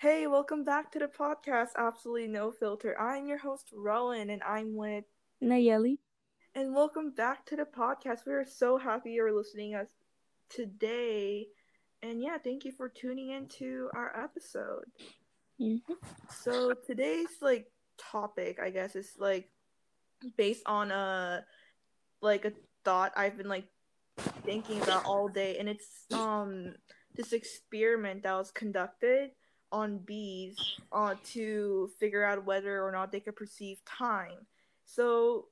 Hey, welcome back to the podcast, Absolutely No Filter. I'm your host, Rowan, and I'm with Nayeli. And welcome back to the podcast. We are so happy you're listening us today. And yeah, thank you for tuning into our episode. Mm-hmm. So today's like topic, I guess, is like based on a like a thought I've been like thinking about all day, and it's um this experiment that was conducted on bees uh, to figure out whether or not they could perceive time. So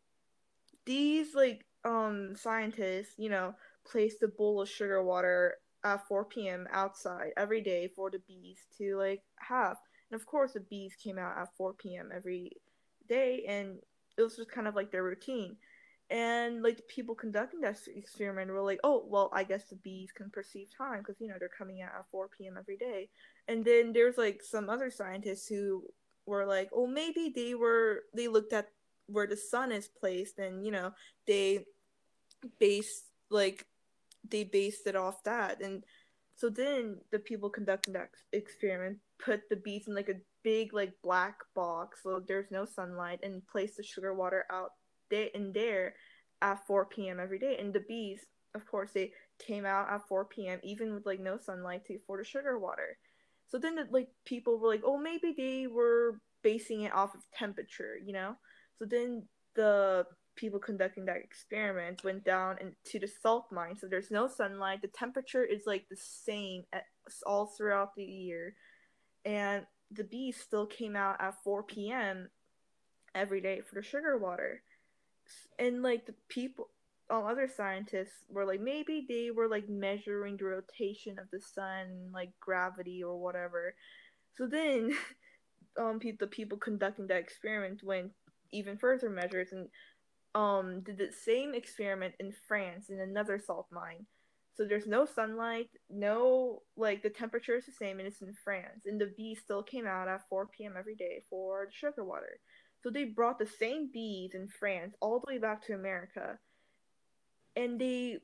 these like um scientists, you know, placed a bowl of sugar water at 4 p.m. outside every day for the bees to like have. And of course, the bees came out at 4 p.m. every day, and it was just kind of like their routine. And like the people conducting that experiment were like, oh, well, I guess the bees can perceive time because you know they're coming out at 4 p.m. every day. And then there's like some other scientists who were like, oh, maybe they were they looked at where the sun is placed, and you know they based like they based it off that and so then the people conducting that experiment put the bees in like a big like black box so there's no sunlight and place the sugar water out there in there at 4 p.m. every day and the bees of course they came out at 4 p.m. even with like no sunlight to for the sugar water so then the, like people were like oh maybe they were basing it off of temperature you know so then the people conducting that experiment went down into the salt mine. So there's no sunlight. The temperature is like the same at, all throughout the year. And the bees still came out at 4 p.m. every day for the sugar water. And like the people, all other scientists were like, maybe they were like measuring the rotation of the sun, like gravity or whatever. So then, um, the people conducting that experiment went even further measures and um did the same experiment in France in another salt mine. So there's no sunlight, no like the temperature is the same and it's in France. And the bees still came out at 4 p.m. every day for the sugar water. So they brought the same bees in France all the way back to America. And they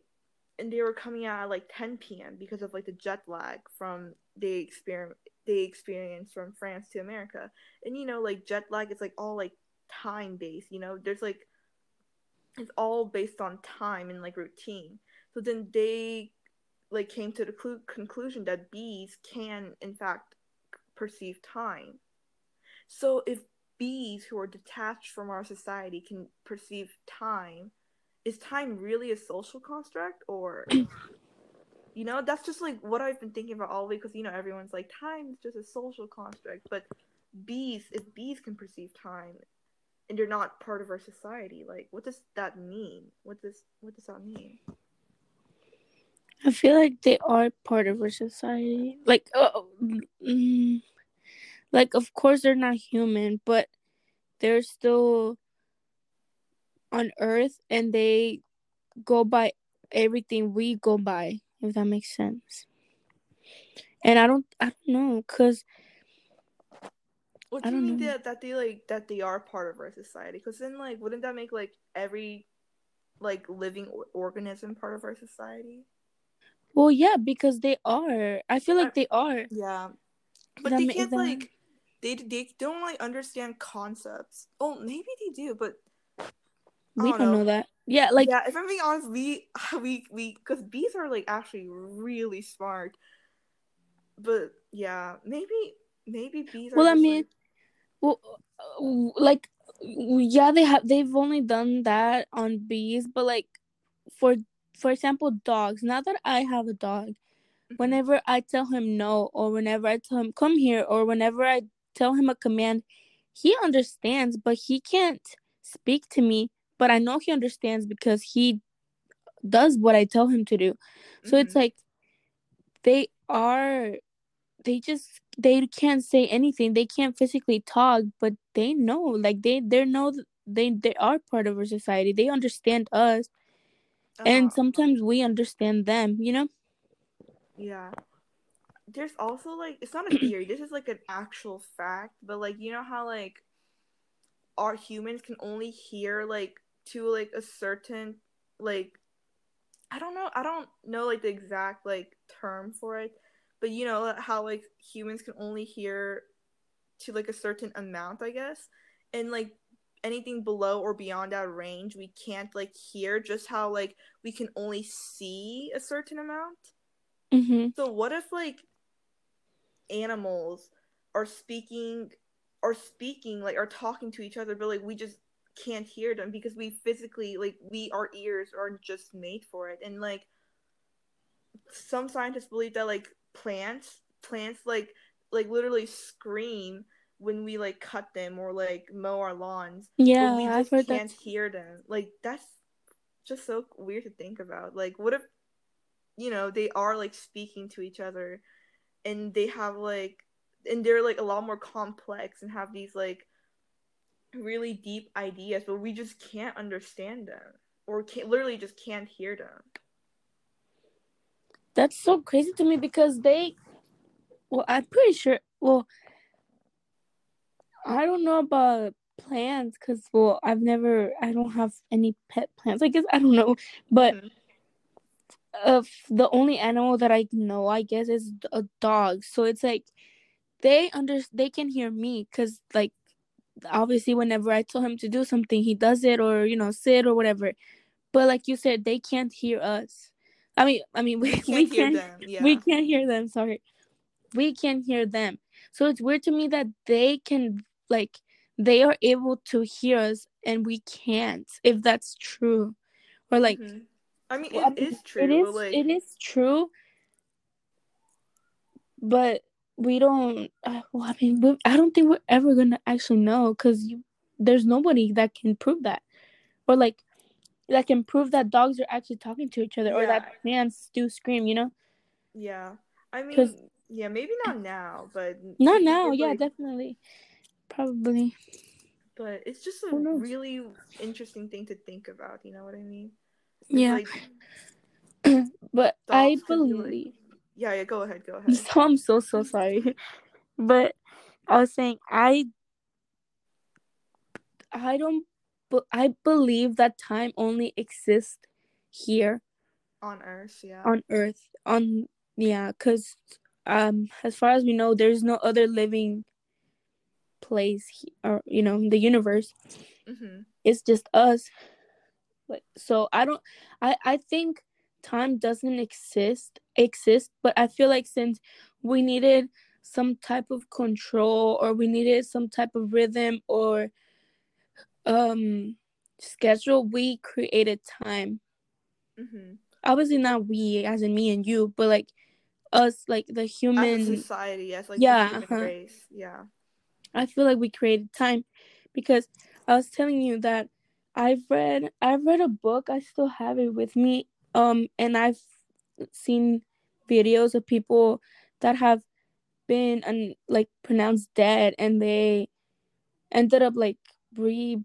and they were coming out at like 10 p.m. because of like the jet lag from the experiment they experienced from France to America. And you know, like jet lag is like all like time based, you know, there's like it's all based on time and like routine. So then they like came to the cl- conclusion that bees can in fact perceive time. So if bees who are detached from our society can perceive time, is time really a social construct or you know that's just like what I've been thinking about all week because you know everyone's like time is just a social construct, but bees if bees can perceive time and you're not part of our society like what does that mean? What does what does that mean? I feel like they are part of our society. Like uh, mm, like of course they're not human but they're still on earth and they go by everything we go by if that makes sense and i don't i don't know because what do you mean that, that they like that they are part of our society? Because then like wouldn't that make like every like living organism part of our society? Well, yeah, because they are. I feel like I, they are. Yeah, but they can't like they they don't like understand concepts. Oh, maybe they do, but we don't, don't know. know. that. Yeah, like yeah. If I'm being honest, we we we because bees are like actually really smart. But yeah, maybe maybe bees. well, I mean, like well, uh, like yeah, they have they've only done that on bees, but like for for example, dogs. Now that I have a dog, mm-hmm. whenever I tell him no, or whenever I tell him come here, or whenever I tell him a command, he understands, but he can't speak to me. But I know he understands because he does what I tell him to do. So mm-hmm. it's like they are they just they can't say anything they can't physically talk but they know like they they know they they are part of our society they understand us uh, and uh-huh. sometimes we understand them you know yeah there's also like it's not a theory this is like an actual fact but like you know how like our humans can only hear like to like a certain like i don't know i don't know like the exact like term for it but you know how like humans can only hear to like a certain amount, I guess, and like anything below or beyond that range, we can't like hear. Just how like we can only see a certain amount. Mm-hmm. So what if like animals are speaking are speaking like are talking to each other but like we just can't hear them because we physically like we our ears are just made for it. And like some scientists believe that like plants plants like like literally scream when we like cut them or like mow our lawns Yeah, we I've just heard can't hear them. Like that's just so weird to think about. Like what if you know they are like speaking to each other and they have like and they're like a lot more complex and have these like really deep ideas but we just can't understand them or can't literally just can't hear them That's so crazy to me because they, well, I'm pretty sure. Well, I don't know about plants because, well, I've never, I don't have any pet plants. I guess I don't know, but Mhm. Uh, the only animal that I know, I guess, is a dog. So it's like they under they can hear me because, like, obviously, whenever I tell him to do something, he does it or you know sit or whatever. But like you said, they can't hear us. I mean, I mean, we we can't we hear can them yeah we can't hear them. Sorry, we can't hear them. So it's weird to me that they can like they are able to hear us and we can't. If that's true, or like Mhm. I mean well, I mean, is true It is, like... it is true, but we don't. Uh, well, I mean, we, I don't think we're ever gonna actually know because there's nobody that can prove that, or like that can prove that dogs are actually talking to each other, or that plants do scream. You know, yeah I mean yeah maybe not now but not now. Yeah, like- definitely, probably. but it's just a really interesting thing to think about you know what i mean Yeah, like but I dogs can be, like- believe. yeah yeah go ahead go ahead. So I'm so so sorry, but I was saying I I don't but I believe that time only exists here on earth yeah. on Earth on yeah because um as far as we know there's no other living place or you know the universe. Hmm it's just us like so i don't i i think time doesn't exist exist but i feel like since we needed some type of control or we needed some type of rhythm or um schedule we created time Mm-hmm. obviously not we as in me and you but like us like the human society yes like Yeah, uh-huh. race yeah I feel like we created time because I was telling you that I've read I've read a book I still have it with me um and I've seen videos of people that have been un, like pronounced dead and they ended up like re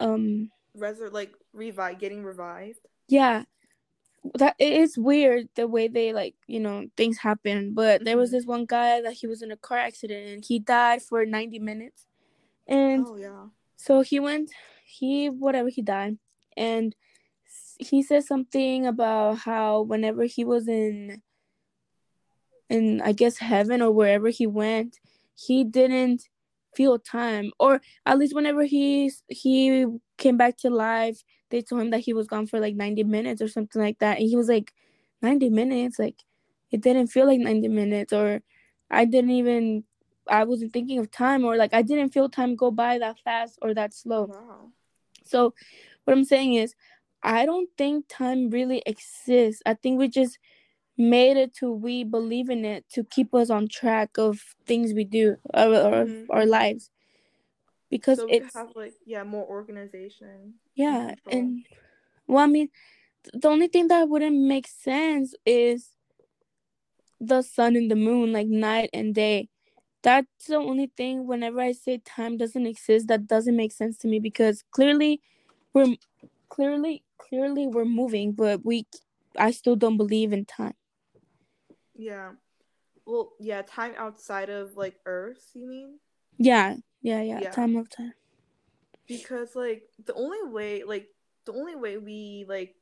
um Resur- like revive getting revived? Yeah. That it is weird the way they like you know things happen but there was Mhm. this one guy that he was in a car accident and he died for 90 minutes and oh yeah. So he went, he whatever he died, and he said something about how whenever he was in, in I guess heaven or wherever he went, he didn't feel time, or at least whenever he he came back to life, they told him that he was gone for like ninety minutes or something like that, and he was like, ninety minutes, like it didn't feel like ninety minutes, or I didn't even I wasn't thinking of time. Or like I didn't feel time go by that fast or that slow. wow So what I'm saying is I don't think time really exists. I think we just made it to we believe in it to keep us on track of things we do or, Mhm. our lives. Because so we it's have like yeah more organization yeah, control. and well I mean the only thing that wouldn't make sense is the sun and the moon like night and day that's the only thing whenever i say time doesn't exist that doesn't make sense to me because clearly we're clearly clearly we're moving but we i still don't believe in time yeah well yeah time outside of like earth you mean yeah yeah yeah, Yeah. time of time because like the only way like the only way we like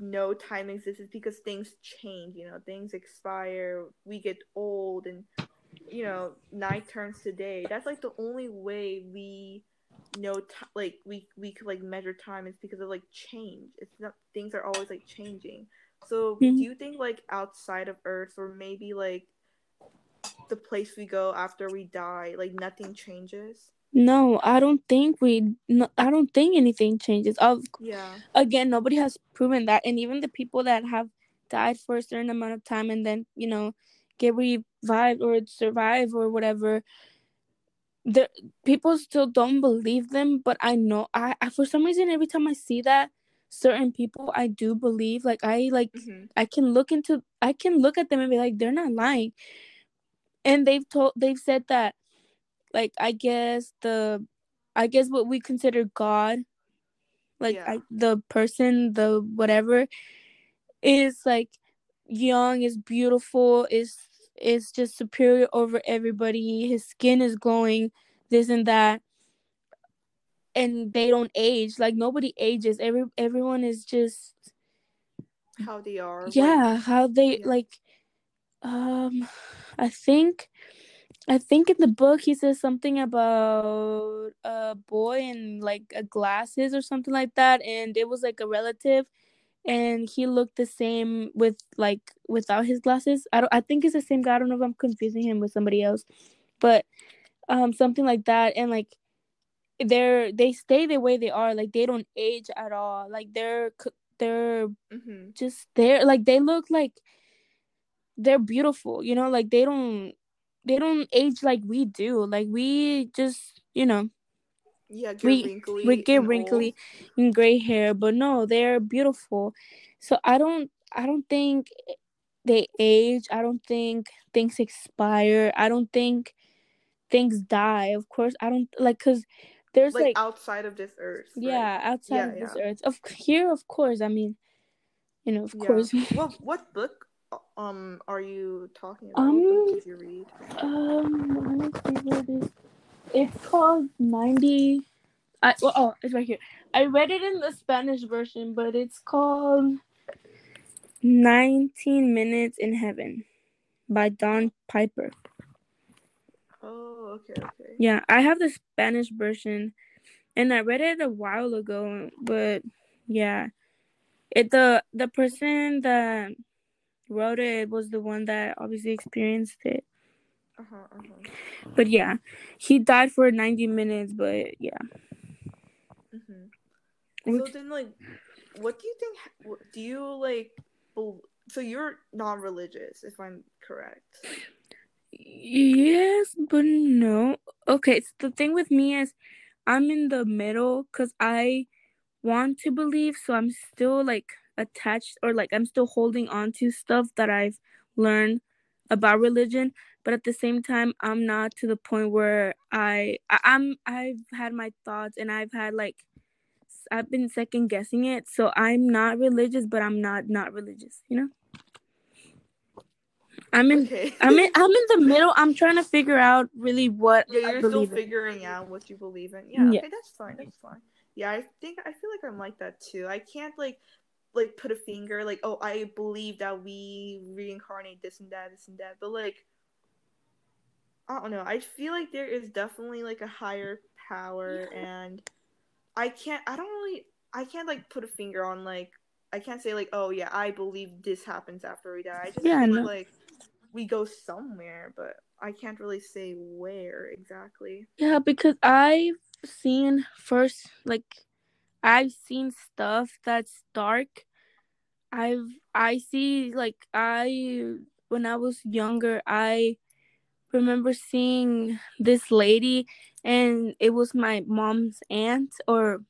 know time exists is because things change. You know, things expire. We get old, and you know, night turns to day. That's like the only way we know t- like we we could like measure time is because of like change. It's not things are always like changing. So Mhm. do you think like outside of Earth or maybe like the place we go after we die, like nothing changes? No, I don't think we. No, I don't think anything changes. Of Yeah. again, nobody has proven that, and even the people that have died for a certain amount of time and then you know get revived or survive or whatever, the people still don't believe them. But I know, I, I for some reason every time I see that certain people, I do believe. Like I like hmm I can look into I can look at them and be like, they're not lying. And they've told they've said that like I guess the I guess what we consider God, like Yeah. I, the person, the whatever, is like young, is beautiful, is is just superior over everybody. His skin is glowing, this and that. And they don't age. Like nobody ages. Every everyone is just How they are. like- yeah how they yeah. like um i think i think in the book he says something about a boy and like a glasses or something like that and it was like a relative and he looked the same with like without his glasses. I don't i think it's the same guy. I don't know if i'm confusing him with somebody else but um something like that. And like they're they stay the way they are. Like they don't age at all. Like they're they're Mhm. just there like they look like they're beautiful you know? Like they don't they don't age like we do. Like we just you know Yeah, get We- wrinkly. we get and old. wrinkly and gray hair but no they're beautiful so i don't i don't think they age i don't think things expire i don't think things die of course i don't like because there's like, like, outside of this earth. right? yeah outside Yeah, of this earth of here of course i mean you know of Yeah. course Well, what book um are you talking about? Um, what book did you read? Um, let me see what it is. It's called 90. I, well, oh, it's right here. I read it in the Spanish version, but it's called 90 Minutes in Heaven by Don Piper. Oh, okay, okay. Yeah, I have the Spanish version and I read it a while ago, but yeah. It the the person that wrote it was the one that obviously experienced it. Uh huh. Uh huh. But yeah, he died for 90 minutes, but yeah. Mhm. So Which- then, like, what do you think? Do you like? bel- So you're non-religious, if I'm correct. Yes, but no. Okay, so the thing with me is I'm in the middle because I want to believe, so I'm still like attached or like I'm still holding on to stuff that I've learned about religion, but at the same time I'm not to the point where I, I I'm I've had my thoughts and I've had like I've been second guessing it, so I'm not religious, but I'm not not religious, you know? I'm in Okay. I'm in I'm in the middle. I'm trying to figure out really what Yeah, you're still believe in. figuring out what you believe in. Yeah, Yeah. okay, that's fine. That's fine. Yeah, I think I feel like I'm like that too. I can't like like put a finger like, oh, I believe that we reincarnate this and that, this and that. But like I don't know. I feel like there is definitely like a higher power and I can't I don't really I can't like put a finger on like I can't say like, oh yeah, I believe this happens after we die. I just Yeah, no. like we go somewhere, but I can't really say where exactly. Yeah, because I've seen first like I've seen stuff that's dark. I've I see like I when I was younger, I remember seeing this lady and it was my mom's aunt or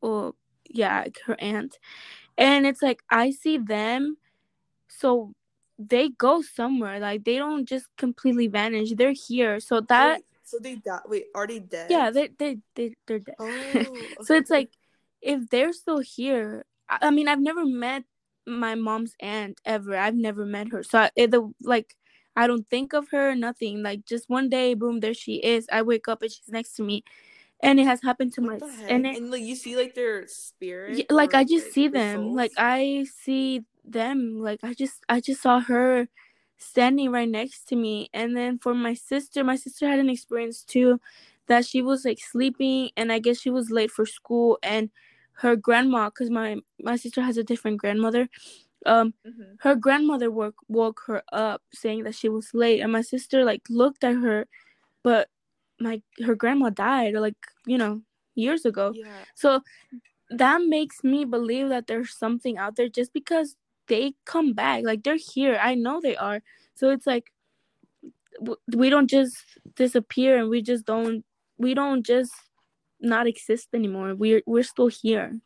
or yeah, her aunt. And it's like I see them so they go somewhere. Like they don't just completely vanish. They're here. So that Wait, so they died. Wait, are they dead? yeah, they they they they're dead. Oh, so it's like if they're still here I, I mean i've never met my mom's aunt ever i've never met her so I, it, the, like i don't think of her nothing like just one day boom there she is i wake up and she's next to me and it has happened to What my the heck? and And, like you see like their spirit. yeah, like I just see their them. Like? I see them. Like I just I just saw her standing right next to me. And then for my sister, my sister had an experience too that she was like sleeping and I guess she was late for school and her grandma cuz my my sister has a different grandmother. Um Mhm. her grandmother woke woke her up saying that she was late and my sister like looked at her but my her grandma died like, you know, years ago. Yeah. So that makes me believe that there's something out there just because they come back. Like they're here. I know they are. So it's like we don't just disappear and we just don't we don't just not exist anymore. We're we're still here.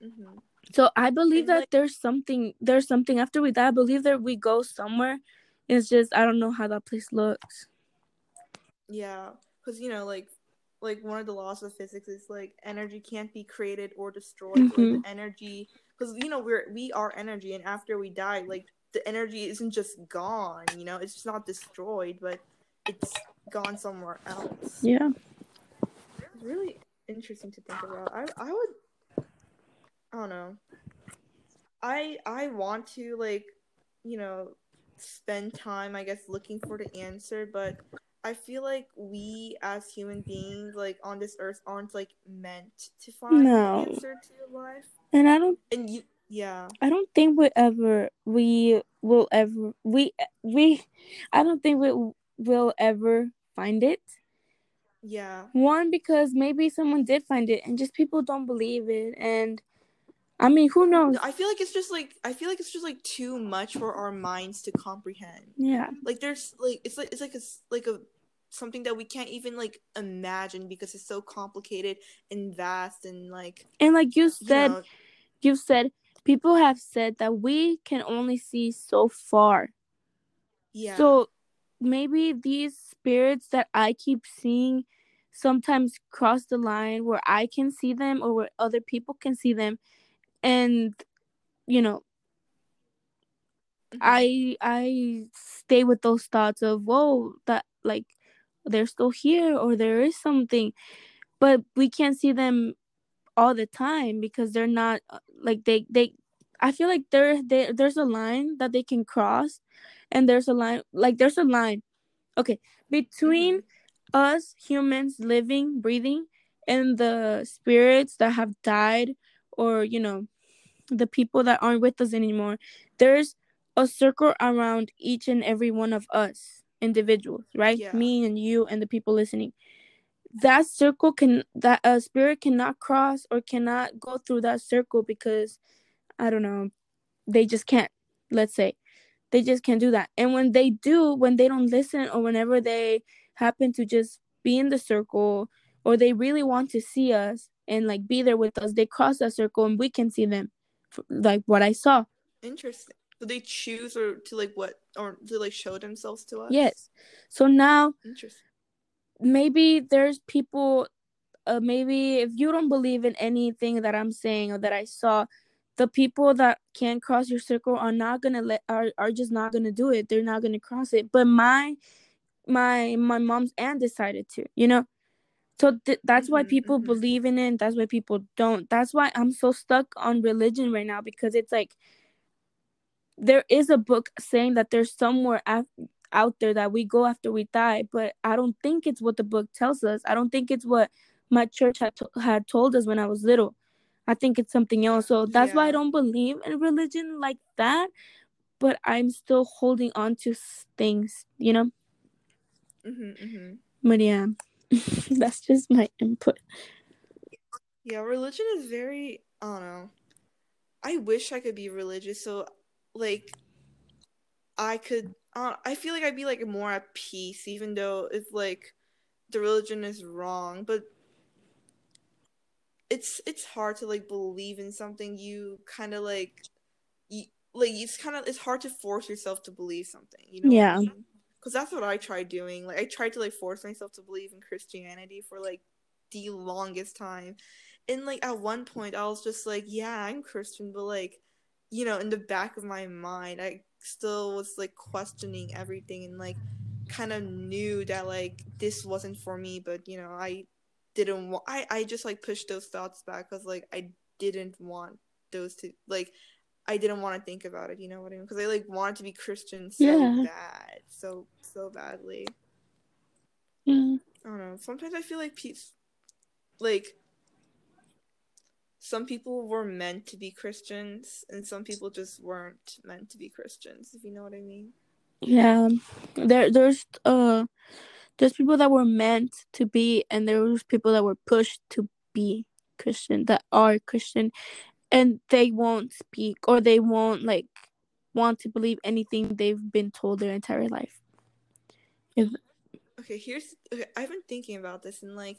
hmm So I believe that like- there's something there's something after we die. I believe that we go somewhere. It's just I don't know how that place looks. Yeah, because you know, like, like one of the laws of physics is like energy can't be created or destroyed. Like Mhm. the energy, because you know we're we are energy, and after we die, like the energy isn't just gone. You know, it's just not destroyed, but it's gone somewhere else. Yeah. It's really interesting to think about. I I would, I don't know. I I want to like, you know, spend time, I guess, looking for the answer, but I feel like we as human beings, like on this earth, aren't like meant to find No. the answer to life. And I don't And you, yeah, I don't think we ever we will ever we we I don't think we will ever find it. yeah, One because maybe someone did find it and just people don't believe it and I mean who knows? I feel like it's just like I feel like it's just like too much for our minds to comprehend. Yeah. Like there's like it's like it's like a like a something that we can't even like imagine because it's so complicated and vast and like And like you you said know, you said people have said that we can only see so far. yeah. So maybe these spirits that I keep seeing sometimes cross the line where I can see them or where other people can see them and you know Mhm. I I stay with those thoughts of whoa that like they're still here or there is something but we can't see them all the time because they're not uh, like they they I feel like there there there's a line that they can cross and there's a line like there's a line okay between Mhm. us humans living breathing and the spirits that have died or you know the people that aren't with us anymore there's a circle around each and every one of us individuals right? Yeah. me and you and the people listening. That circle can that a spirit cannot cross or cannot go through that circle because i don't know they just can't let's say. They just can't do that. And when they do when they don't listen or whenever they happen to just be in the circle or they really want to see us and like be there with us they cross that circle and we can see them like what i saw Interesting. So they choose or to like what or to like show themselves to us? yes so now Interesting. maybe there's people uh, maybe if you don't believe in anything that i'm saying or that i saw the people that can't cross your circle are not gonna let are, are just not gonna do it they're not gonna cross it but my my my mom's aunt decided to you know so th- that's why Mhm, people mhm. believe in it that's why people don't that's why i'm so stuck on religion right now because it's like there is a book saying that there's somewhere af- out there that we go after we die but i don't think it's what the book tells us. I don't think it's what my church had, to- had told us when i was little. I think it's something else. So that's why i don't believe in religion like that but i'm still holding on to things you know? Mm-hmm, mm-hmm. but yeah that's just my input Yeah, religion is very I don't know. I wish I could be religious so like I could uh, I feel like I'd be like more at peace even though if like the religion is wrong, but it's it's hard to like believe in something you kind of like you, like it's kind of it's hard to force yourself to believe something, you know? Yeah. Because that's what I tried doing. Like I tried to like force myself to believe in Christianity for like the longest time. And like at one point I was just like, yeah, I'm Christian, but like, you know, in the back of my mind, I still was like questioning everything and like kind of knew that like this wasn't for me, but you know, I didn't want I I just like pushed those thoughts back cuz like I didn't want those to like I didn't want to think about it, you know what I mean? Cuz I like wanted to be Christian so Yeah. bad, so so badly. Yeah. I don't know. Sometimes I feel like peace, like some people were meant to be Christians, and some people just weren't meant to be Christians. If you know what I mean. Yeah. There there's uh there's people that were meant to be and there was people that were pushed to be Christian that are Christian and they won't speak or they won't like want to believe anything they've been told their entire life. Okay, here's. Okay, I've been thinking about this, and like,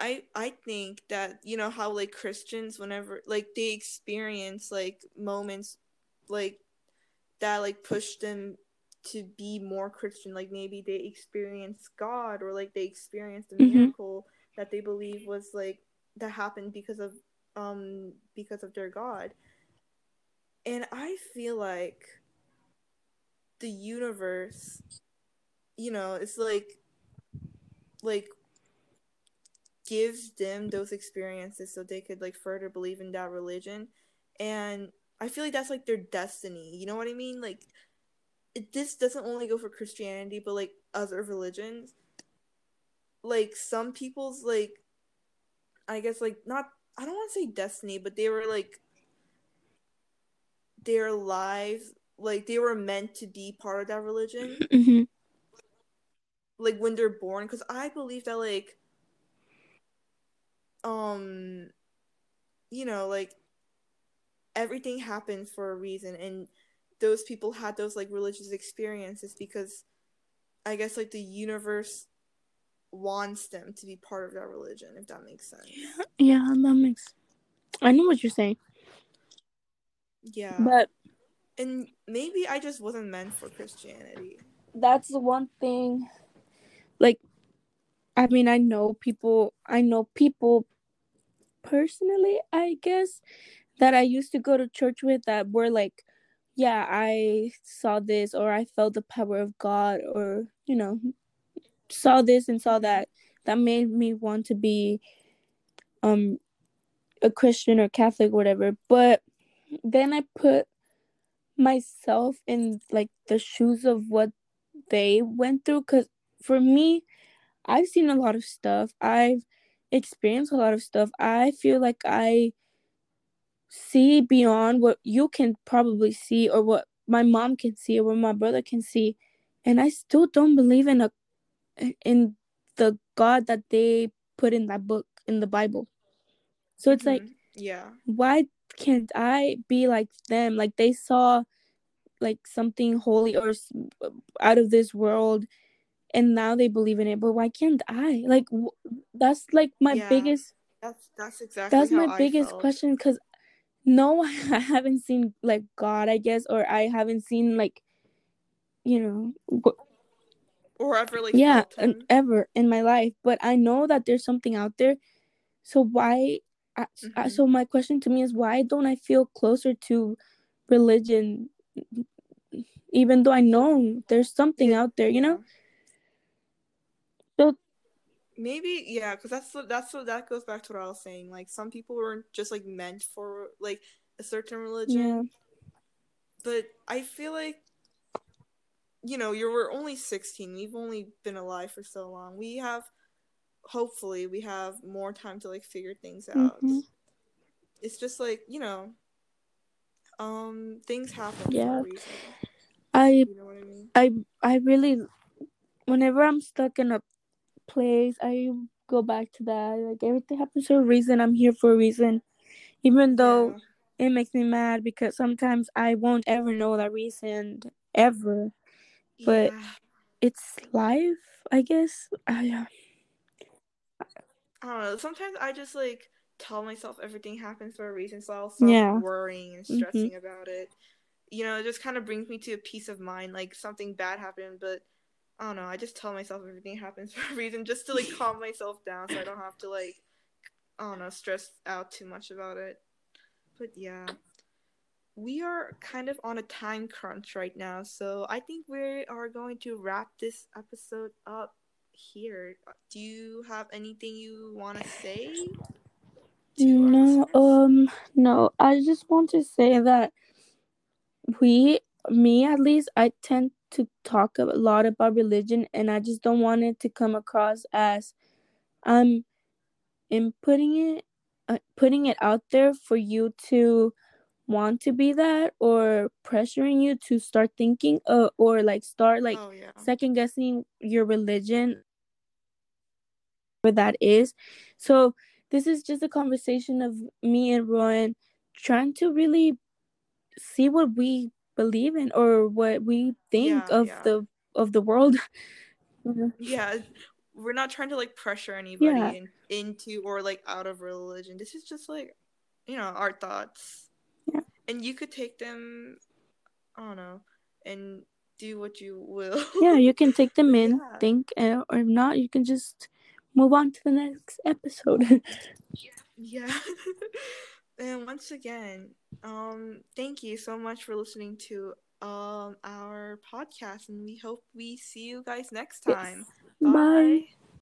I I think that you know how like Christians, whenever like they experience like moments, like that like push them to be more Christian. Like maybe they experience God, or like they experienced a Mhm. miracle that they believe was like that happened because of um because of their God. And I feel like the universe you know, it's like like gives them those experiences so they could like further believe in that religion. And I feel like that's like their destiny. You know what I mean? Like it, this doesn't only go for Christianity, but like other religions. Like some people's like I guess like not I don't want to say destiny, but they were like their lives like they were meant to be part of that religion. Hmm like when they're born because i believe that like um you know like everything happens for a reason and those people had those like religious experiences because i guess like the universe wants them to be part of that religion if that makes sense. Yeah, that makes I know what you're saying. yeah. But and maybe i just wasn't meant for christianity. that's the one thing like i mean i know people i know people personally i guess that i used to go to church with that were like yeah i saw this or i felt the power of god or you know saw this and saw that that made me want to be um a christian or catholic or whatever. But then i put myself in like the shoes of what they went through because for me i've seen a lot of stuff. I've experienced a lot of stuff. I feel like i see beyond what you can probably see or what my mom can see or what my brother can see. And i still don't believe in a in the god that they put in that book in the bible so it's like Mhm. yeah why can't I be like them? Like they saw like something holy or out of this world and now they believe in it, but why can't I? Like w- that's like my Yeah. biggest that's that's exactly that's my I biggest felt. question cuz no I haven't seen like God, I guess, or I haven't seen like you know, or ever like yeah, and ever in my life, but I know that there's something out there. So why I, I- so mm-hmm. my question to me is why don't I feel closer to religion even though I know there's something Yeah, out there, you know? yeah. maybe yeah because that's what that's what that goes back to what i was saying like some people weren't just like meant for like a certain religion Yeah. but i feel like you know you're we're only 16 we've only been alive for so long we have hopefully we have more time to like figure things out Mhm. it's just like you know um things happen for Yeah. a reason I you know i mean I I really whenever I'm stuck in a place, I go back to that. Like everything happens for a reason. I'm here for a reason. Even though yeah it makes me mad because sometimes I won't ever know that reason ever. But yeah it's life, I guess. I, yeah. I don't know. Sometimes I just like tell myself everything happens for a reason, so I'll stop Yeah. worrying and Mhm. stressing about it. You know, it just kind of brings me to a peace of mind. Like something bad happened, but I don't know. I just tell myself everything happens for a reason, just to like calm myself down, so I don't have to like I don't know stress out too much about it. But yeah, we are kind of on a time crunch right now, so I think we are going to wrap this episode up here. Do you have anything you want to say? No, um, no. I just want to say that we, me at least, I tend to talk a lot about religion, and I just don't want it to come across as I'm inputting it, uh, putting it out there for you to want to be that or pressuring you to start thinking uh, or like start like oh, yeah. second guessing your religion where that is so this is just a conversation of me and Rowan trying to really see what we believe in or what we think Yeah, of yeah. the of the world yeah we're not trying to like pressure anybody in, into or like out of religion this is just like you know our thoughts. And you could take them i don't know and do what you will yeah you can take them in Yeah. think uh, or if not you can just move on to the next episode yeah and once again um thank you so much for listening to um our podcast and we hope we see you guys next Yes. time Bye.